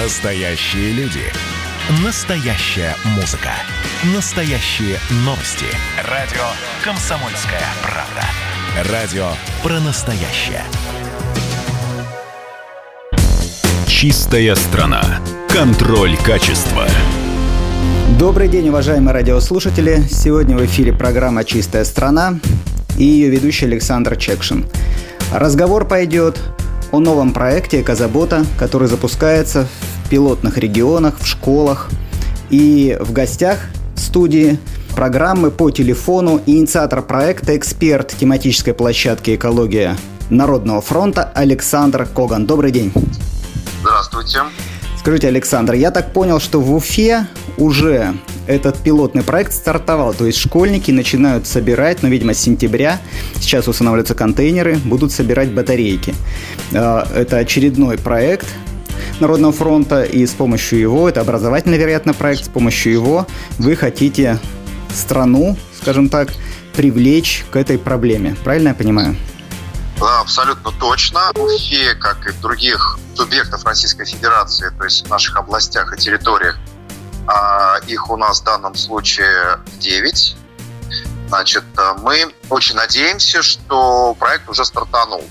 Настоящие люди. Настоящая музыка. Настоящие новости. Радио «Комсомольская правда». Радио про настоящее. Чистая страна. Контроль качества. Добрый день, уважаемые радиослушатели. Сегодня в эфире программа «Чистая страна» и ее ведущий Александр Чекшин. Разговор пойдет о новом проекте «Экозабота», который запускается в пилотных регионах, в школах. И в гостях в студии программы по телефону инициатор проекта, эксперт тематической площадки «Экология» Народного фронта Александр Коган. Добрый день. Здравствуйте. Скажите, Александр, я так понял, что в Уфе уже этот пилотный проект стартовал. То есть школьники начинают собирать, ну, видимо, с сентября, сейчас устанавливаются контейнеры, будут собирать батарейки. А, это очередной проект Народного фронта, и с помощью его, это образовательный, вероятно, проект, с помощью его вы хотите страну, скажем так, привлечь к этой проблеме. Правильно я понимаю? Да, абсолютно точно. В Уфе, как и в других субъектов Российской Федерации, то есть в наших областях и территориях, их у нас в данном случае 9. Значит, мы очень надеемся, что проект уже стартанул.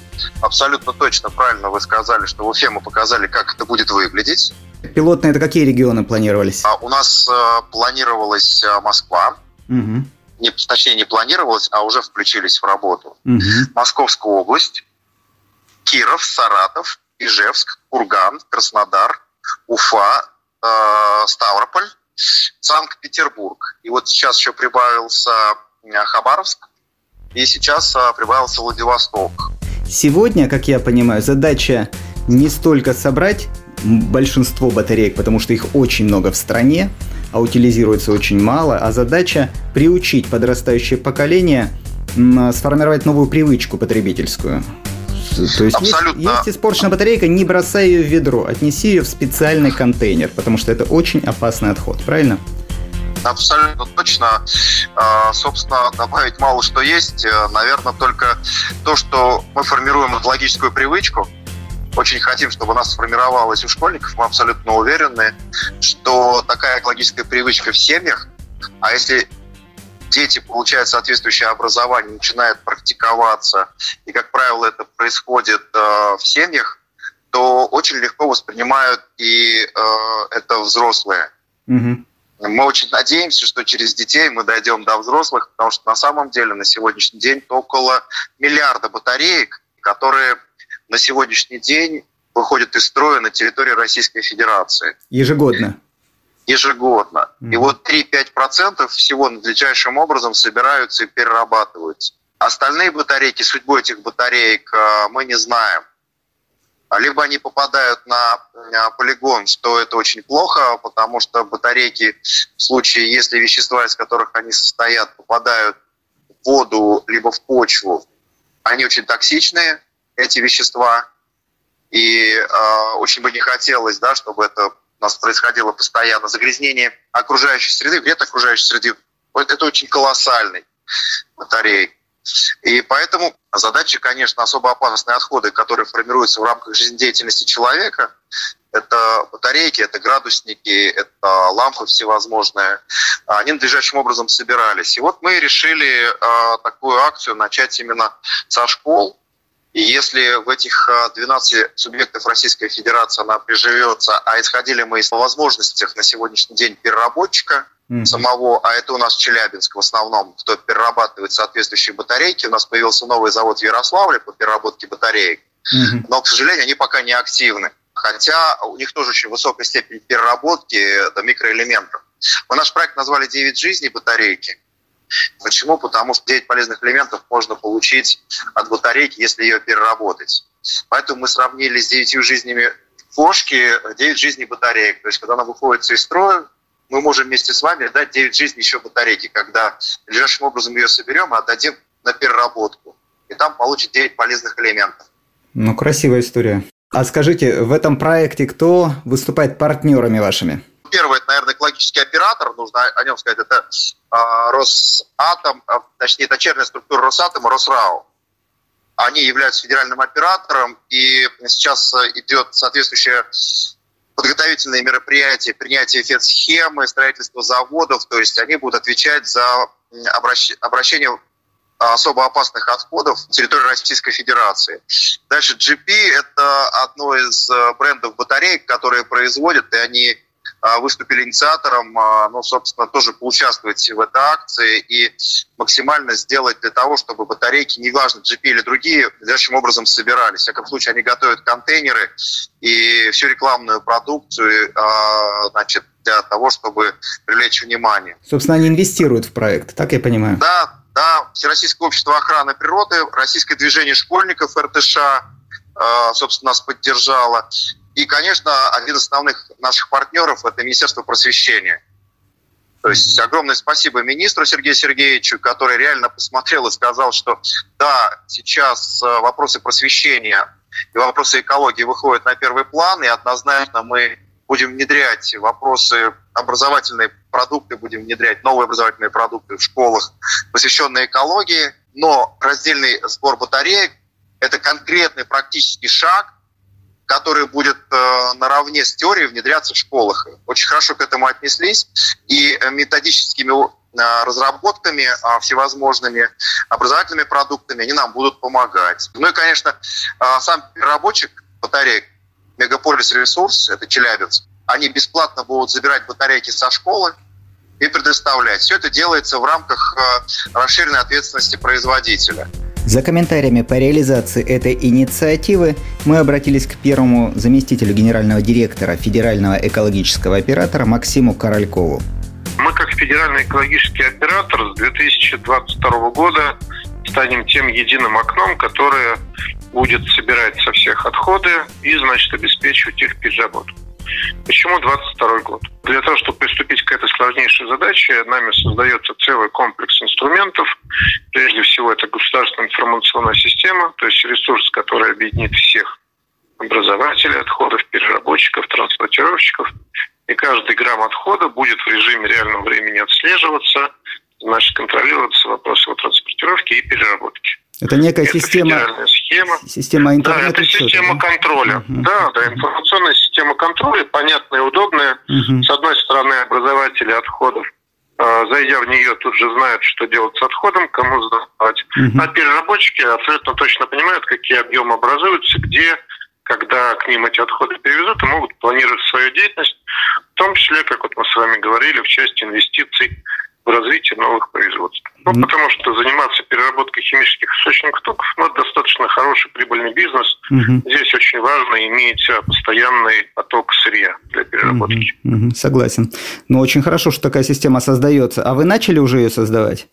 Абсолютно точно, правильно вы сказали, что в Уфе мы показали, как это будет выглядеть. Пилотные это какие регионы планировались? А у нас э, планировалась э, Москва. Угу не, точнее не планировалось, а уже включились в работу. Угу. Московская область, Киров, Саратов, Ижевск, Курган, Краснодар, Уфа, э, Ставрополь, Санкт-Петербург. И вот сейчас еще прибавился Хабаровск, и сейчас э, прибавился Владивосток. Сегодня, как я понимаю, задача не столько собрать большинство батареек, потому что их очень много в стране, а утилизируется очень мало, а задача приучить подрастающее поколение сформировать новую привычку потребительскую. То есть Абсолютно. есть, есть испорченная батарейка, не бросай ее в ведро, отнеси ее в специальный контейнер, потому что это очень опасный отход, правильно? Абсолютно точно. А, собственно, добавить мало что есть. Э, Наверное, только то, что мы формируем логическую привычку, очень хотим, чтобы у нас сформировалась у школьников. Мы абсолютно уверены, что такая экологическая привычка в семьях, а если дети получают соответствующее образование, начинают практиковаться, и, как правило, это происходит э, в семьях, то очень легко воспринимают и э, это взрослые. Угу. Мы очень надеемся, что через детей мы дойдем до взрослых, потому что на самом деле на сегодняшний день около миллиарда батареек, которые на сегодняшний день выходят из строя на территории Российской Федерации. Ежегодно? Ежегодно. И вот 3-5% всего надлежащим образом собираются и перерабатываются. Остальные батарейки, судьбу этих батареек э, мы не знаем. Либо они попадают на полигон, что это очень плохо, потому что батарейки в случае, если вещества, из которых они состоят, попадают в воду либо в почву, они очень токсичные, эти вещества. И э, очень бы не хотелось, да, чтобы это у нас происходило постоянно. Загрязнение окружающей среды, вред окружающей среды, это очень колоссальный батарей. И поэтому задача, конечно, особо опасные отходы, которые формируются в рамках жизнедеятельности человека, это батарейки, это градусники, это лампы всевозможные, они надлежащим образом собирались. И вот мы решили э, такую акцию начать именно со школ, и если в этих 12 а, субъектов Российской Федерации она приживется, а исходили мы из возможностей на сегодняшний день переработчика mm-hmm. самого, а это у нас Челябинск в основном, кто перерабатывает соответствующие батарейки. У нас появился новый завод в Ярославле по переработке батареек, mm-hmm. но, к сожалению, они пока не активны. Хотя у них тоже очень высокая степень переработки до микроэлементов. Мы наш проект назвали «9 жизней батарейки». Почему? Потому что 9 полезных элементов можно получить от батарейки, если ее переработать. Поэтому мы сравнили с 9 жизнями кошки 9 жизней батареек. То есть, когда она выходит из строя, мы можем вместе с вами дать 9 жизней еще батарейки, когда лежащим образом ее соберем и отдадим на переработку. И там получит 9 полезных элементов. Ну, красивая история. А скажите, в этом проекте кто выступает партнерами вашими? Первый, это, наверное, экологический оператор, нужно о нем сказать, это э, Росатом, э, точнее, дочерняя структура Росатома, Росрау. Они являются федеральным оператором, и сейчас идет соответствующая подготовительные мероприятия, принятие фед-схемы, строительство заводов, то есть они будут отвечать за обращение особо опасных отходов на территории Российской Федерации. Дальше GP – это одно из э, брендов батареек, которые производят, и они а, выступили инициатором, а, ну, собственно, тоже поучаствовать в этой акции и максимально сделать для того, чтобы батарейки, неважно, GP или другие, надлежащим образом собирались. В всяком случае, они готовят контейнеры и всю рекламную продукцию, а, значит, для того, чтобы привлечь внимание. Собственно, они инвестируют в проект, так я понимаю? Да, да. Всероссийское общество охраны природы, Российское движение школьников РТШ, собственно, нас поддержало. И, конечно, один из основных наших партнеров – это Министерство просвещения. То есть огромное спасибо министру Сергею Сергеевичу, который реально посмотрел и сказал, что да, сейчас э, вопросы просвещения и вопросы экологии выходят на первый план, и однозначно мы будем внедрять вопросы образовательные продукты, будем внедрять новые образовательные продукты в школах, посвященные экологии. Но раздельный сбор батареек – это конкретный практический шаг, который будет э, наравне с теорией внедряться в школах. Очень хорошо к этому отнеслись. И методическими э, разработками э, всевозможными образовательными продуктами они нам будут помогать. Ну и, конечно, э, сам переработчик батареек Мегаполис Ресурс, это Челябинск, они бесплатно будут забирать батарейки со школы и предоставлять. Все это делается в рамках э, расширенной ответственности производителя. За комментариями по реализации этой инициативы мы обратились к первому заместителю генерального директора Федерального экологического оператора Максиму Королькову. Мы как федеральный экологический оператор с 2022 года станем тем единым окном, которое будет собирать со всех отходы и, значит, обеспечивать их переработку. Почему 22 год? Для того, чтобы сложнейшей задаче, нами создается целый комплекс инструментов. Прежде всего, это государственная информационная система, то есть ресурс, который объединит всех образователей отходов, переработчиков, транспортировщиков. И каждый грамм отхода будет в режиме реального времени отслеживаться, значит, контролироваться вопросы его транспортировки и переработки. Это некая это система, схема. Система интернета. Да, это система да? контроля. Угу. Да, да, информационная система контроля, понятная и удобная. Угу. С одной стороны, образователи отходов, э, зайдя в нее, тут же знают, что делать с отходом, кому сдавать. Угу. А переработчики абсолютно точно понимают, какие объемы образуются, где, когда к ним эти отходы перевезут, и могут планировать свою деятельность, в том числе, как вот мы с вами говорили, в части инвестиций в развитие новых производств. Ну, потому что заниматься переработкой химических источников токов, ну, это достаточно хороший прибыльный бизнес. Mm-hmm. Здесь очень важно иметь постоянный поток сырья для переработки. Mm-hmm. Mm-hmm. Согласен. Но очень хорошо, что такая система создается. А вы начали уже ее создавать?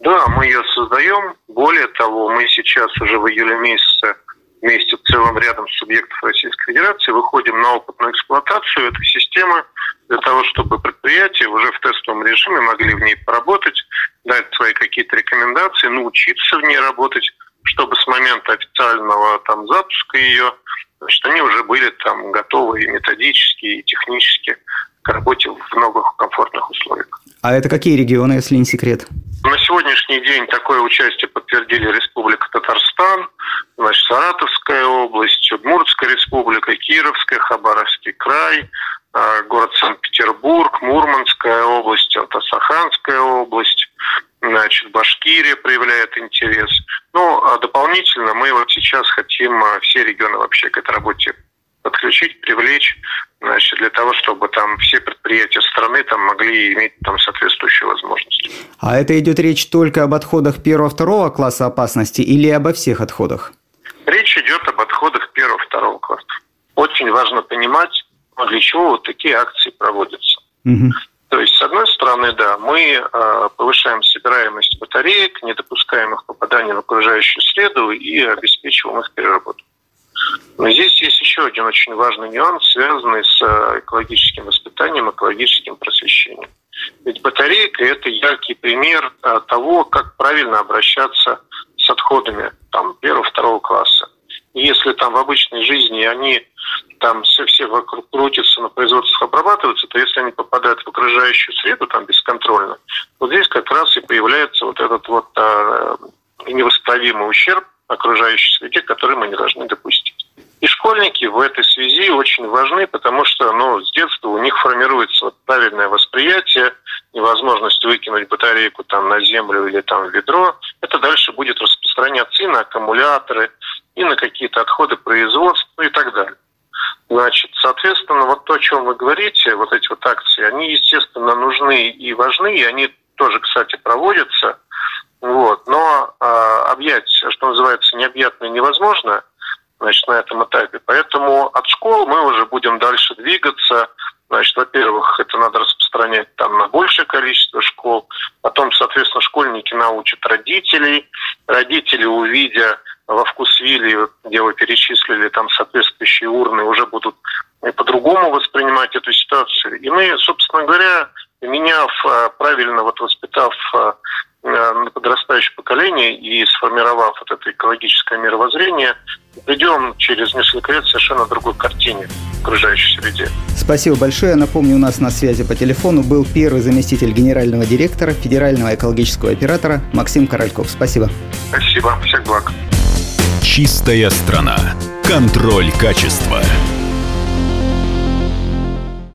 Да, мы ее создаем. Более того, мы сейчас уже в июле месяце вместе с целым рядом субъектов Российской Федерации выходим на опытную эксплуатацию этой системы для того, чтобы предприятия уже в тестовом режиме могли в ней поработать, дать свои какие-то рекомендации, научиться в ней работать, чтобы с момента официального там запуска ее, значит, они уже были там готовы и методически, и технически к работе в новых комфортных условиях. А это какие регионы, если не секрет? На сегодняшний день такое участие подтвердили Республика Татарстан, значит, Саратовская область, Удмуртская республика, Кировская, Хабаровский край, город Санкт-Петербург, Мурманская область, Алтасаханская область, значит, Башкирия проявляет интерес. Ну, а дополнительно мы вот сейчас хотим а, все регионы вообще к этой работе подключить, привлечь, значит, для того, чтобы там все предприятия страны там могли иметь там соответствующие возможности. А это идет речь только об отходах первого-второго класса опасности или обо всех отходах? Речь идет об отходах первого-второго класса. Очень важно понимать, для чего вот такие акции проводятся. Угу. То есть, с одной стороны, да, мы э, повышаем собираемость батареек, не допускаем их попадания в окружающую среду и обеспечиваем их переработку. Но здесь есть еще один очень важный нюанс, связанный с э, экологическим воспитанием, экологическим просвещением. Ведь батарейка – это яркий пример э, того, как правильно обращаться с отходами там, первого-второго класса. Если там в обычной жизни они там все, все вокруг крутятся, на производствах обрабатываются, то если они попадают в окружающую среду там бесконтрольно, вот здесь как раз и появляется вот этот вот э, невосстановимый ущерб окружающей среде, который мы не должны допустить. И школьники в этой связи очень важны, потому что ну, с детства у них формируется вот правильное восприятие, невозможность выкинуть батарейку там на землю или там в ведро. Это дальше будет распространяться и на аккумуляторы, и на какие-то отходы производства и так далее. Значит, соответственно, вот то, о чем вы говорите, вот эти вот акции, они, естественно, нужны и важны, и они тоже, кстати, проводятся. Вот. Но э, объять, что называется, необъятное невозможно значит, на этом этапе. Поэтому от школ мы уже будем дальше двигаться. Значит, во-первых, это надо распространять там на большее количество школ. Потом, соответственно, школьники научат родителей. Родители, увидя во вкусвилле, где вы перечислили там соответствующие урны, уже будут по-другому воспринимать эту ситуацию. И мы, собственно говоря, меняв, а, правильно вот воспитав а, подрастающее поколение и сформировав вот это экологическое мировоззрение, придем через несколько лет совершенно другой картине окружающей среде. Спасибо большое. Напомню, у нас на связи по телефону был первый заместитель генерального директора Федерального экологического оператора Максим Корольков. Спасибо. Спасибо. Всех благ. Чистая страна. Контроль качества.